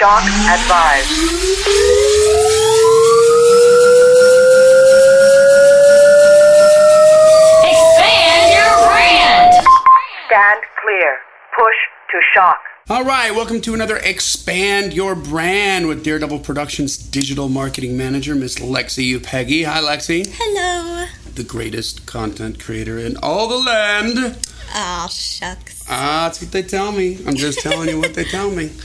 Shock advised. Expand your brand. Stand clear. Push to shock. All right, welcome to another Expand Your Brand with Daredevil Productions digital marketing manager, Miss Lexi Upeggy. Hi, Lexi. Hello. The greatest content creator in all the land. Aw, shucks. Ah, that's what they tell me. I'm just telling you what they tell me.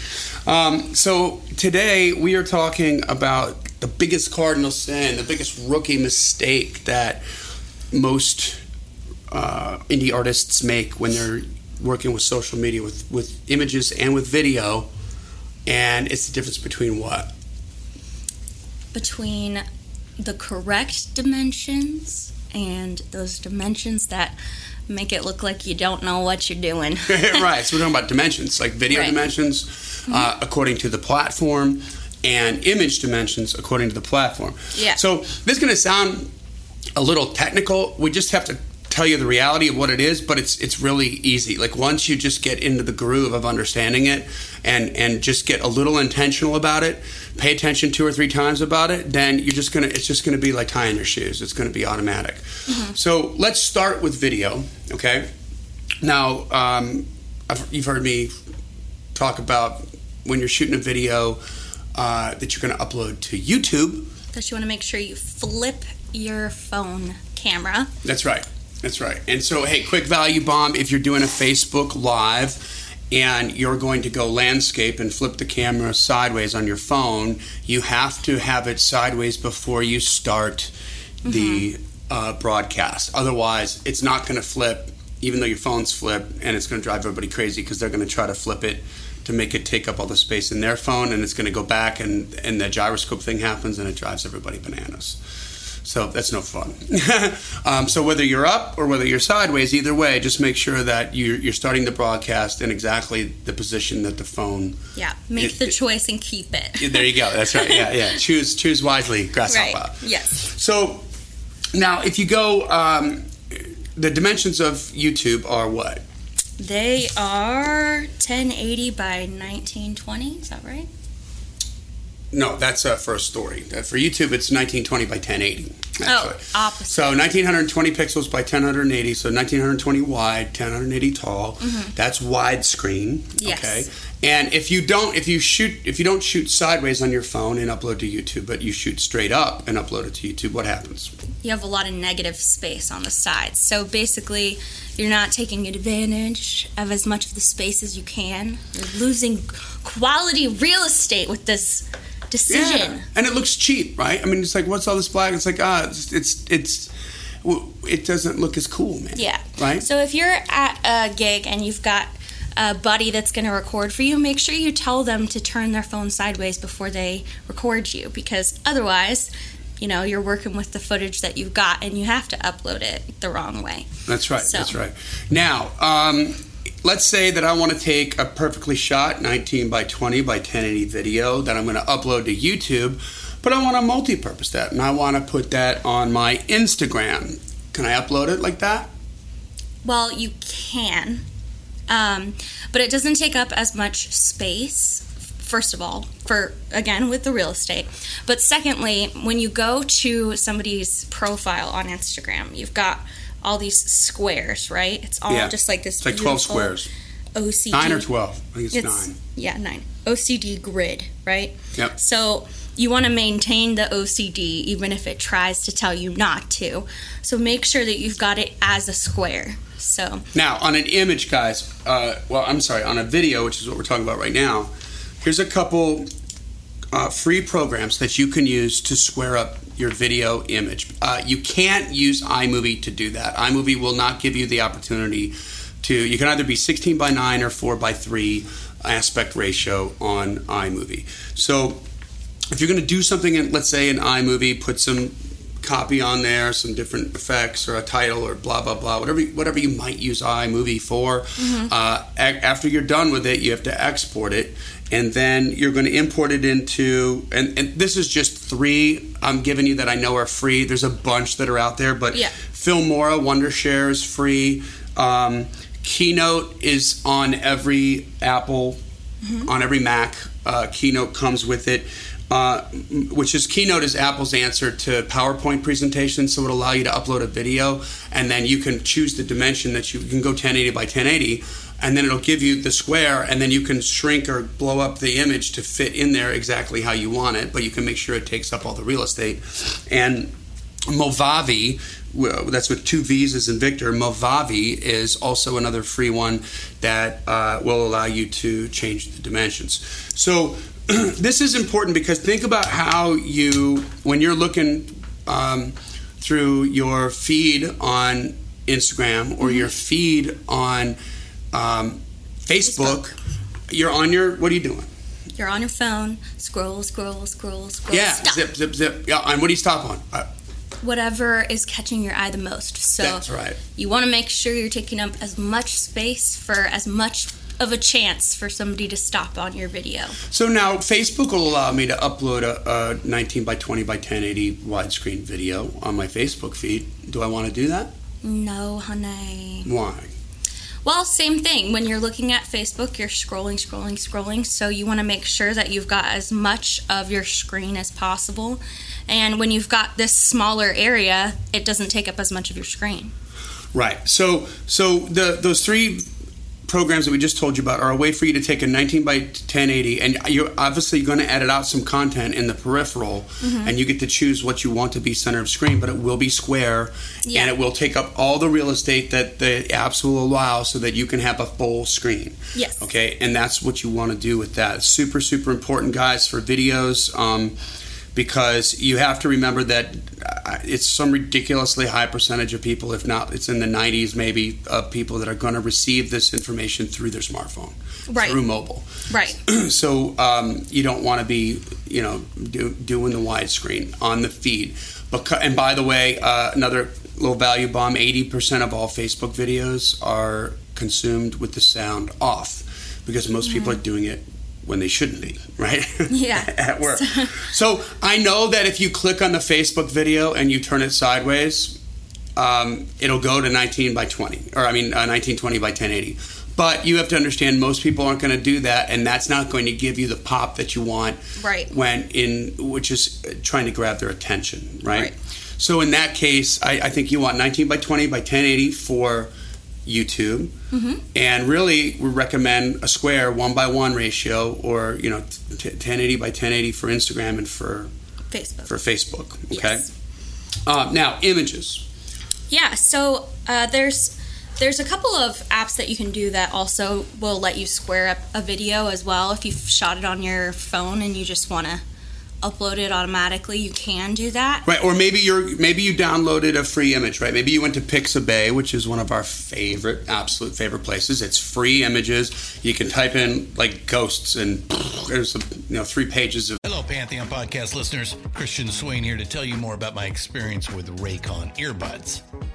Um, so today we are talking about the biggest cardinal sin, the biggest rookie mistake that most uh, indie artists make when they're working with social media, with with images and with video. And it's the difference between what? Between the correct dimensions and those dimensions that make it look like you don't know what you're doing. right. So we're talking about dimensions, like video Right. dimensions uh, according to the platform, and image dimensions according to the platform. Yeah. So this is going to sound a little technical. We just have to tell you the reality of what it is, but it's it's really easy. Like once you just get into the groove of understanding it, and and just get a little intentional about it, pay attention two or three times about it, then you're just gonna it's just gonna be like tying your shoes. It's gonna be automatic. So let's start with video. Okay. Now, um, I've, you've heard me talk about when you're shooting a video uh, that you're going to upload to YouTube. Because you want to make sure you flip your phone camera. That's right. That's right. And so, hey, quick value bomb if you're doing a Facebook Live and you're going to go landscape and flip the camera sideways on your phone, you have to have it sideways before you start the uh, broadcast. Otherwise, it's not going to flip, even though your phone's flip, and it's going to drive everybody crazy because they're going to try to flip it to make it take up all the space in their phone, and it's going to go back, and, and the gyroscope thing happens, and it drives everybody bananas. So that's no fun. um, so whether you're up or whether you're sideways, either way, just make sure that you're, you're starting the broadcast in exactly the position that the phone. Yeah, make It- the it- choice and keep it. There you go. That's right. Yeah, yeah. Choose choose wisely, grasshopper. Right. Yes. So now, if you go, um, the dimensions of YouTube are what? They are 1080 by 1920. Is that right? No, that's uh, for a story. Uh, for YouTube, it's 1920 by 1080. Actually. Oh, opposite. So 1920 pixels by 1080, so 1920 wide, 1080 tall. That's widescreen. Mm-hmm. Yes. Okay. And if you don't, if you shoot, if you don't shoot sideways on your phone and upload to YouTube, but you shoot straight up and upload it to YouTube, what happens? you have a lot of negative space on the sides. So basically, you're not taking advantage of as much of the space as you can. You're losing quality real estate with this decision. And it looks cheap, right? I mean, it's like, what's all this black? It's like, ah, it's it's, it's it doesn't look as cool, man. Yeah. Right. So if you're at a gig and you've got a buddy that's going to record for you, make sure you tell them to turn their phone sideways before they record you because otherwise, you know, you're working with the footage that you've got and you have to upload it the wrong way. That's right. So- That's right. Now, um, let's say that I want to take a perfectly shot 19 by 20 by 1080 video that I'm going to upload to YouTube, but I want to multi-purpose that and I want to put that on my Instagram. Can I upload it like that? Well, you can, um, but it doesn't take up as much space. First of all, for again with the real estate, but secondly, when you go to somebody's profile on Instagram, you've got all these squares, right? It's all Yeah. just like this. It's like 12 squares. OCD. Nine or 12. I think it's, It's nine. yeah, nine. OCD grid, right? Yep. So you want to maintain the OCD even if it tries to tell you not to. So make sure that you've got it as a square. So Now, on an image, guys, uh, well, I'm sorry, on a video, which is what we're talking about right now, here's a couple uh, free programs that you can use to square up your video image. Uh, you can't use iMovie to do that. iMovie will not give you the opportunity to, you can either be 16 by 9 or 4 by 3 aspect ratio on iMovie. So, if you're going to do something in, let's say, in iMovie, put some copy on there, some different effects or a title or blah blah blah, whatever whatever you might use iMovie for. Uh, a- after you're done with it, you have to export it, and then you're going to import it into. And, and this is just three I'm giving you that I know are free. There's a bunch that are out there, but Yeah. Filmora, Wondershare is free. Um, Keynote is on every Apple on every Mac. Uh, Keynote comes with it. Uh, which is Keynote is Apple's answer to PowerPoint presentations, so it'll allow you to upload a video, and then you can choose the dimension that you, you can go 1080 by 1080, and then it'll give you the square, and then you can shrink or blow up the image to fit in there exactly how you want it, but you can make sure it takes up all the real estate. And Movavi, that's with two V's as in Victor. Movavi is also another free one that uh, will allow you to change the dimensions. So this is important because think about how you, when you're looking um, through your feed on Instagram or your feed on um, Facebook, you're on your, what are you doing? You're on your phone, scroll, scroll, scroll, scroll. Yeah, stop. zip, zip, zip. Yeah, and what do you stop on? Uh, Whatever is catching your eye the most. So That's right. you want to make sure you're taking up as much space for as much of a chance for somebody to stop on your video. So now Facebook will allow me to upload a, a 19 by 20 by 1080 widescreen video on my Facebook feed. Do I want to do that? No, honey. Why? Well, same thing. When you're looking at Facebook, you're scrolling, scrolling, scrolling. So you want to make sure that you've got as much of your screen as possible. And when you've got this smaller area, it doesn't take up as much of your screen. Right. So so the those three programs that we just told you about are a way for you to take a 19 by 1080 and you're obviously going to edit out some content in the peripheral Mm-hmm. and you get to choose what you want to be center of screen but it will be square Yeah. and it will take up all the real estate that the apps will allow so that you can have a full screen Yes. okay and that's what you want to do with that super super important guys for videos um, because you have to remember that uh, it's some ridiculously high percentage of people, if not, it's in the 90s maybe, of people that are going to receive this information through their smartphone, Right. through mobile. Right. so um, you don't want to be, you know, do, doing the widescreen on the feed. But and by the way, uh, another little value bomb: 80% of all Facebook videos are consumed with the sound off because most people are doing it when they shouldn't be, right? Yeah. At work. So I know that if you click on the Facebook video and you turn it sideways, um, it'll go to 19 by 20, or I mean, uh, 1920 by 1080. But you have to understand most people aren't going to do that, and that's not going to give you the pop that you want. Right. When in which is uh, trying to grab their attention, right? Right. So in that case, I, I think you want 19 by 20 by 1080 for YouTube, Mm-hmm. and really we recommend a square one by one ratio, or you know, t- 1080 by 1080 for Instagram and for Facebook. for Facebook. Okay. Yes. Uh, now images. Yeah, so uh, there's there's a couple of apps that you can do that also will let you square up a video as well. If you've shot it on your phone and you just want to upload it automatically, you can do that. Right, or maybe you're maybe you downloaded a free image, right? Maybe you went to Pixabay, which is one of our favorite, absolute favorite places. It's free images. You can type in like ghosts, and there's some, you know three pages of. Hello, Pantheon podcast listeners. Christian Swain here to tell you more about my experience with Raycon earbuds.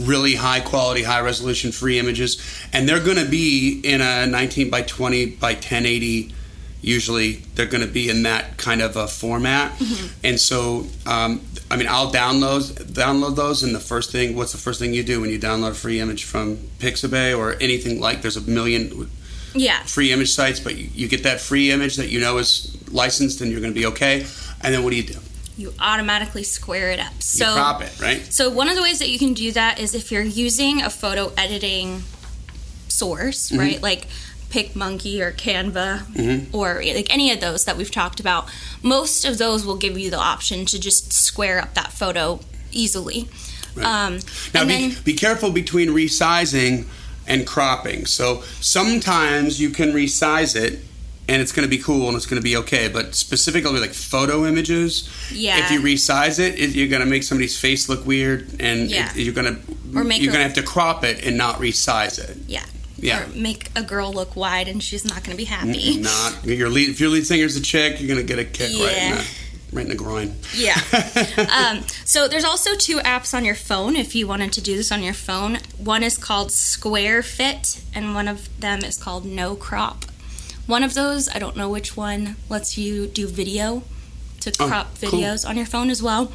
Really high quality, high resolution free images, and they're going to be in a 19 by 20 by 1080. Usually, they're going to be in that kind of a format, and so um, I mean, I'll download download those, and the first thing, what's the first thing you do when you download a free image from Pixabay or anything like? There's a million Yeah. free image sites, but you, you get that free image that you know is licensed, and you're going to be okay. And then what do you do? You automatically square it up. You So crop it, right? So one of the ways that you can do that is if you're using a photo editing source, Mm-hmm. right? Like PicMonkey or Canva or like any of those that we've talked about. Most of those will give you the option to just square up that photo easily. Um, Now, and be, then be careful between resizing and cropping. So sometimes you can resize it. And it's going to be cool and it's going to be okay, but specifically like photo images, Yeah. if you resize it, it you're going to make somebody's face look weird, and Yeah. it, you're going to Or make you're going to have to crop it and not resize it. yeah. Yeah. Or make a girl look wide and she's not going to be happy. Not your lead. If your lead singer's a chick, you're going to get a kick right in Yeah. the right in the groin. Yeah. um, so there's also two apps on your phone if you wanted to do this on your phone. One is called Square Fit, and one of them is called No Crop. One of those, I don't know which one, lets you do video to Oh, crop cool. videos on your phone as well.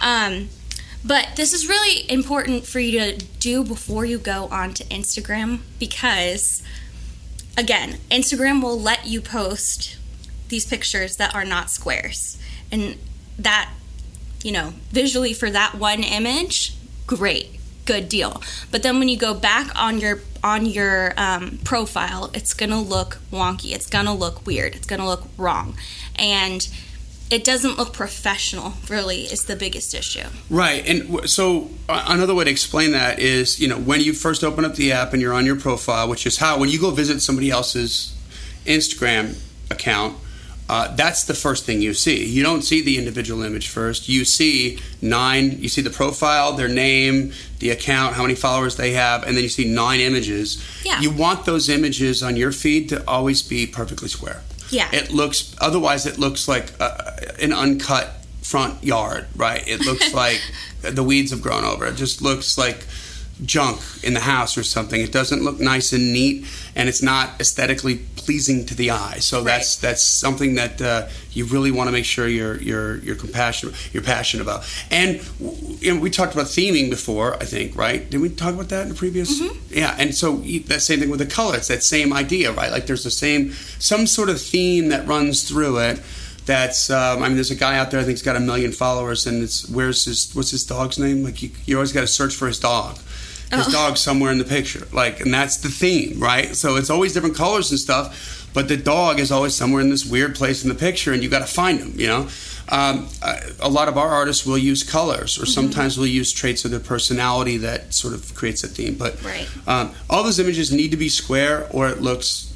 Um, but this is really important for you to do before you go onto Instagram because, again, Instagram will let you post these pictures that are not squares. And that, you know, visually for that one image, great, good deal. But then when you go back on your on your um, profile, it's gonna look wonky. It's gonna look weird. It's gonna look wrong, and it doesn't look professional. Really, is the biggest issue. Right, and w- so uh, another way to explain that is, you know, when you first open up the app and you're on your profile, which is how when you go visit somebody else's Instagram account, uh, that's the first thing you see. You don't see the individual image first. You see nine. You see the profile, their name, the account, how many followers they have, and then you see nine images. Yeah. You want those images on your feed to always be perfectly square. Yeah. It looks otherwise it looks like uh, an uncut front yard, right? It looks like the weeds have grown over. It just looks like junk in the house or something. It doesn't look nice and neat, and it's not aesthetically pleasing to the eye. So that's that's something that uh, you really want to make sure you're you're you're compassionate you're passionate about. And you know, we talked about theming before, I think, right? Did we talk about that in the previous? Yeah, and so that same thing with the color. It's that same idea, right? Like there's the same some sort of theme that runs through it. That's um, I mean, there's a guy out there I think's got a million followers, and it's where's his what's his dog's name? Like you, you always got to search for his dog. His dog's somewhere in the picture, like, and that's the theme, right? So it's always different colors and stuff, but the dog is always somewhere in this weird place in the picture, and you got to find him. You know, um, a a lot of our artists will use colors, or sometimes we'll use traits of their personality that sort of creates a theme. But Right. um, all those images need to be square, or it looks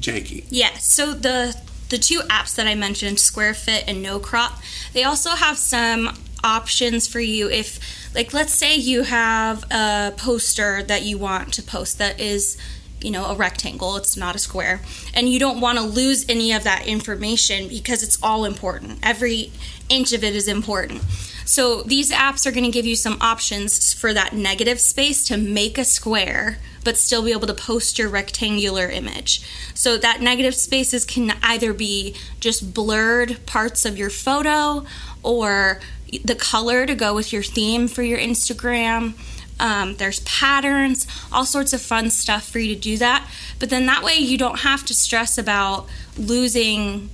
janky. Yeah, so the the two apps that I mentioned, SquareFit and No Crop, they also have some options for you if like let's say you have a poster that you want to post that is you know a rectangle it's not a square and you don't want to lose any of that information because it's all important every inch of it is important so these apps are going to give you some options for that negative space to make a square but still be able to post your rectangular image. So that negative spaces can either be just blurred parts of your photo or the color to go with your theme for your Instagram. Um, there's patterns, all sorts of fun stuff for you to do that. But then that way you don't have to stress about losing,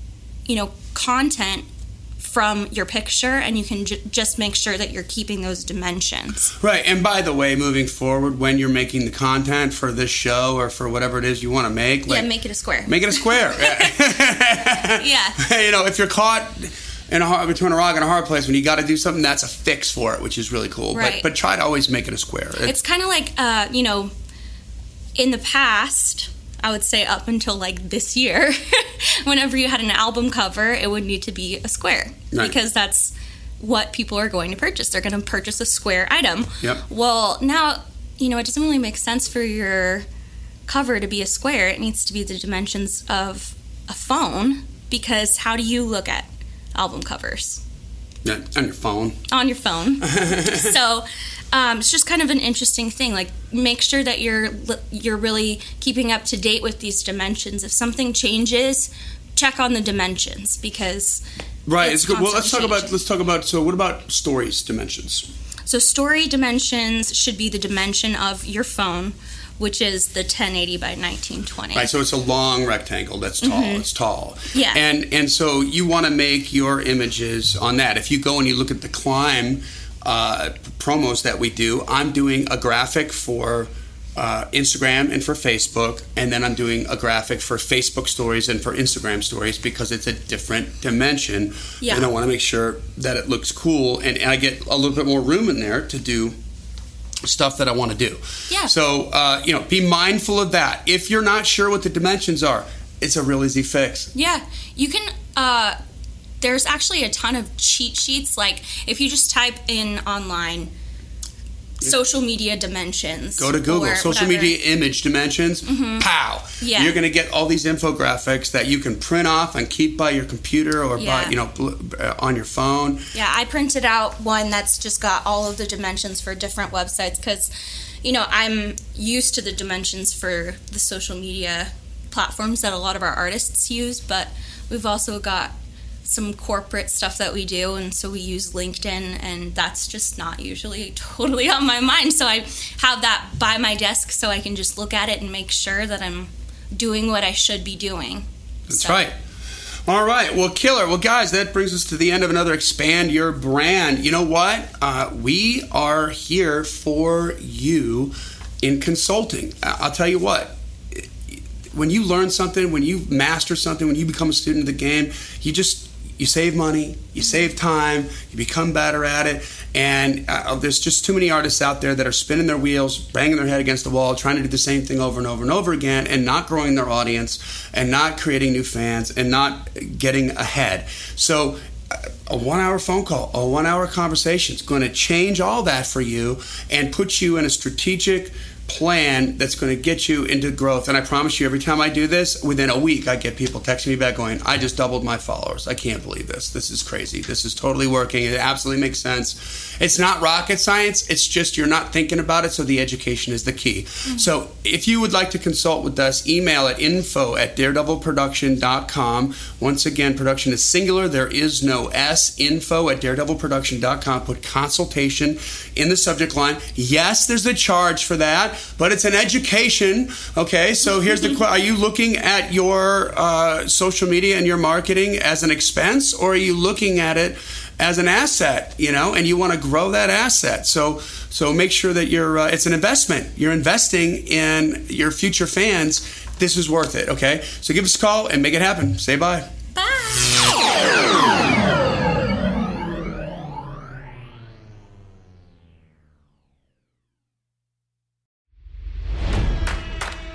you know, content from your picture and you can ju- just make sure that you're keeping those dimensions. Right, and by the way, moving forward, when you're making the content for this show or for whatever it is you want to make, like, yeah, make it a square. make it a square. yeah. you know, if you're caught in a hard, between a rock and a hard place when you got to do something, that's a fix for it, which is really cool. Right. But but try to always make it a square. It- It's kind of like, uh, you know, in the past, I would say up until like this year, whenever you had an album cover, it would need to be a square Right. because that's what people are going to purchase. They're going to purchase a square item. Yep. Well, now, you know, it doesn't really make sense for your cover to be a square. It needs to be the dimensions of a phone because how do you look at album covers? yeah, on your phone. on your phone. so um, it's just kind of an interesting thing. Like, make sure that you're you're really keeping up to date with these dimensions. If something changes, check on the dimensions because Right. it's It's good. Well, let's talk about let's talk about. So, what about stories dimensions? So story dimensions should be the dimension of your phone, which is the 1080 by 1920. Right. So it's a long rectangle that's tall. It's tall. Mm-hmm. Yeah. And and so you want to make your images on that. If you go and you look at the climb uh, promos that we do, I'm doing a graphic for. Uh, Instagram and for Facebook, and then I'm doing a graphic for Facebook stories and for Instagram stories because it's a different dimension. Yeah. And I want to make sure that it looks cool, and, and I get a little bit more room in there to do stuff that I want to do. Yeah. So, uh, you know, be mindful of that. If you're not sure what the dimensions are, it's a real easy fix. Yeah, you can. Uh, there's actually a ton of cheat sheets. Like if you just type in online social media dimensions, Go to Google, social whatever. media image dimensions, pow. Yeah. You're going to get all these infographics that you can print off and keep by your computer or by, you know, uh, on your phone. Yeah, I printed out one that's just got all of the dimensions for different websites because, you know, I'm used to the dimensions for the social media platforms that a lot of our artists use, but we've also got some corporate stuff that we do, and so we use LinkedIn, and that's just not usually totally on my mind. So I have that by my desk so I can just look at it and make sure that I'm doing what I should be doing. That's So- right. All right. Well, killer. Well, guys, that brings us to the end of another Expand Your Brand. You know what? Uh, we are here for you in consulting. I'll tell you what. When you learn something, when you master something, when you become a student of the game, you just you save money, you save time, you become better at it. And uh, there's just too many artists out there that are spinning their wheels, banging their head against the wall, trying to do the same thing over and over and over again, and not growing their audience, and not creating new fans, and not getting ahead. So uh, a one hour phone call, a one hour conversation is going to change all that for you and put you in a strategic plan that's going to get you into growth. And I promise you, every time I do this, within a week, I get people texting me back going, I just doubled my followers. I can't believe this. This is crazy. This is totally working. It absolutely makes sense. It's not rocket science, it's just you're not thinking about it, so the education is the key. Mm-hmm. So if you would like to consult with us, email at info at daredevilproduction.com. Once again, production is singular, there is no S. Info at daredevilproduction.com. Put consultation in the subject line. Yes, there's a charge for that, but it's an education. Okay, so here's the question Are you looking at your uh, social media and your marketing as an expense, or are you looking at it? as an asset, you know, and you want to grow that asset. So, so make sure that you're. Uh, it's an investment. You're investing in your future fans. This is worth it. Okay, so give us a call and make it happen. Say bye. Bye.